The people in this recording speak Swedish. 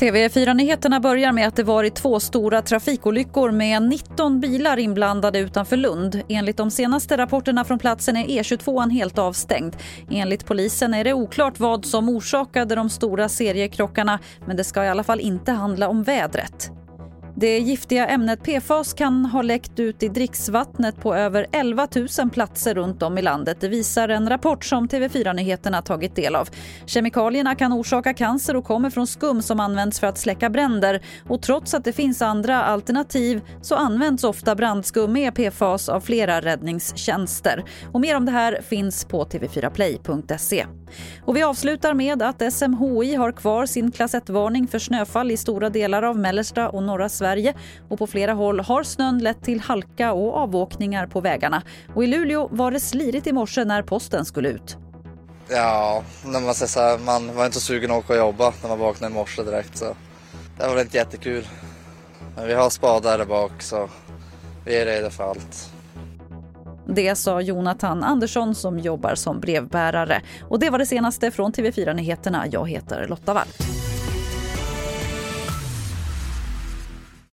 TV4-nyheterna börjar med att det varit två stora trafikolyckor med 19 bilar inblandade utanför Lund. Enligt de senaste rapporterna från platsen är E22 helt avstängd. Enligt polisen är det oklart vad som orsakade de stora seriekrockarna men det ska i alla fall inte handla om vädret. Det giftiga ämnet PFAS kan ha läckt ut i dricksvattnet på över 11 000 platser runt om i landet. Det visar en rapport som TV4 Nyheterna tagit del av. Kemikalierna kan orsaka cancer och kommer från skum som används för att släcka bränder. Och trots att det finns andra alternativ så används ofta brandskum med PFAS av flera räddningstjänster. Och mer om det här finns på tv4play.se. Och vi avslutar med att SMHI har kvar sin klass 1-varning för snöfall i stora delar av mellersta och norra Sverige och på flera håll har snön lett till halka och avåkningar på vägarna. Och i Luleå var det slirigt i morse när posten skulle ut. Ja, när man säger så här, man var inte sugen att åka och jobba när man vaknade i morse direkt så det var väl inte jättekul. Men vi har spadar där bak så vi är redo för allt. Det sa Jonathan Andersson som jobbar som brevbärare. Och det var det senaste från TV4 Nyheterna. Jag heter Lotta Wall.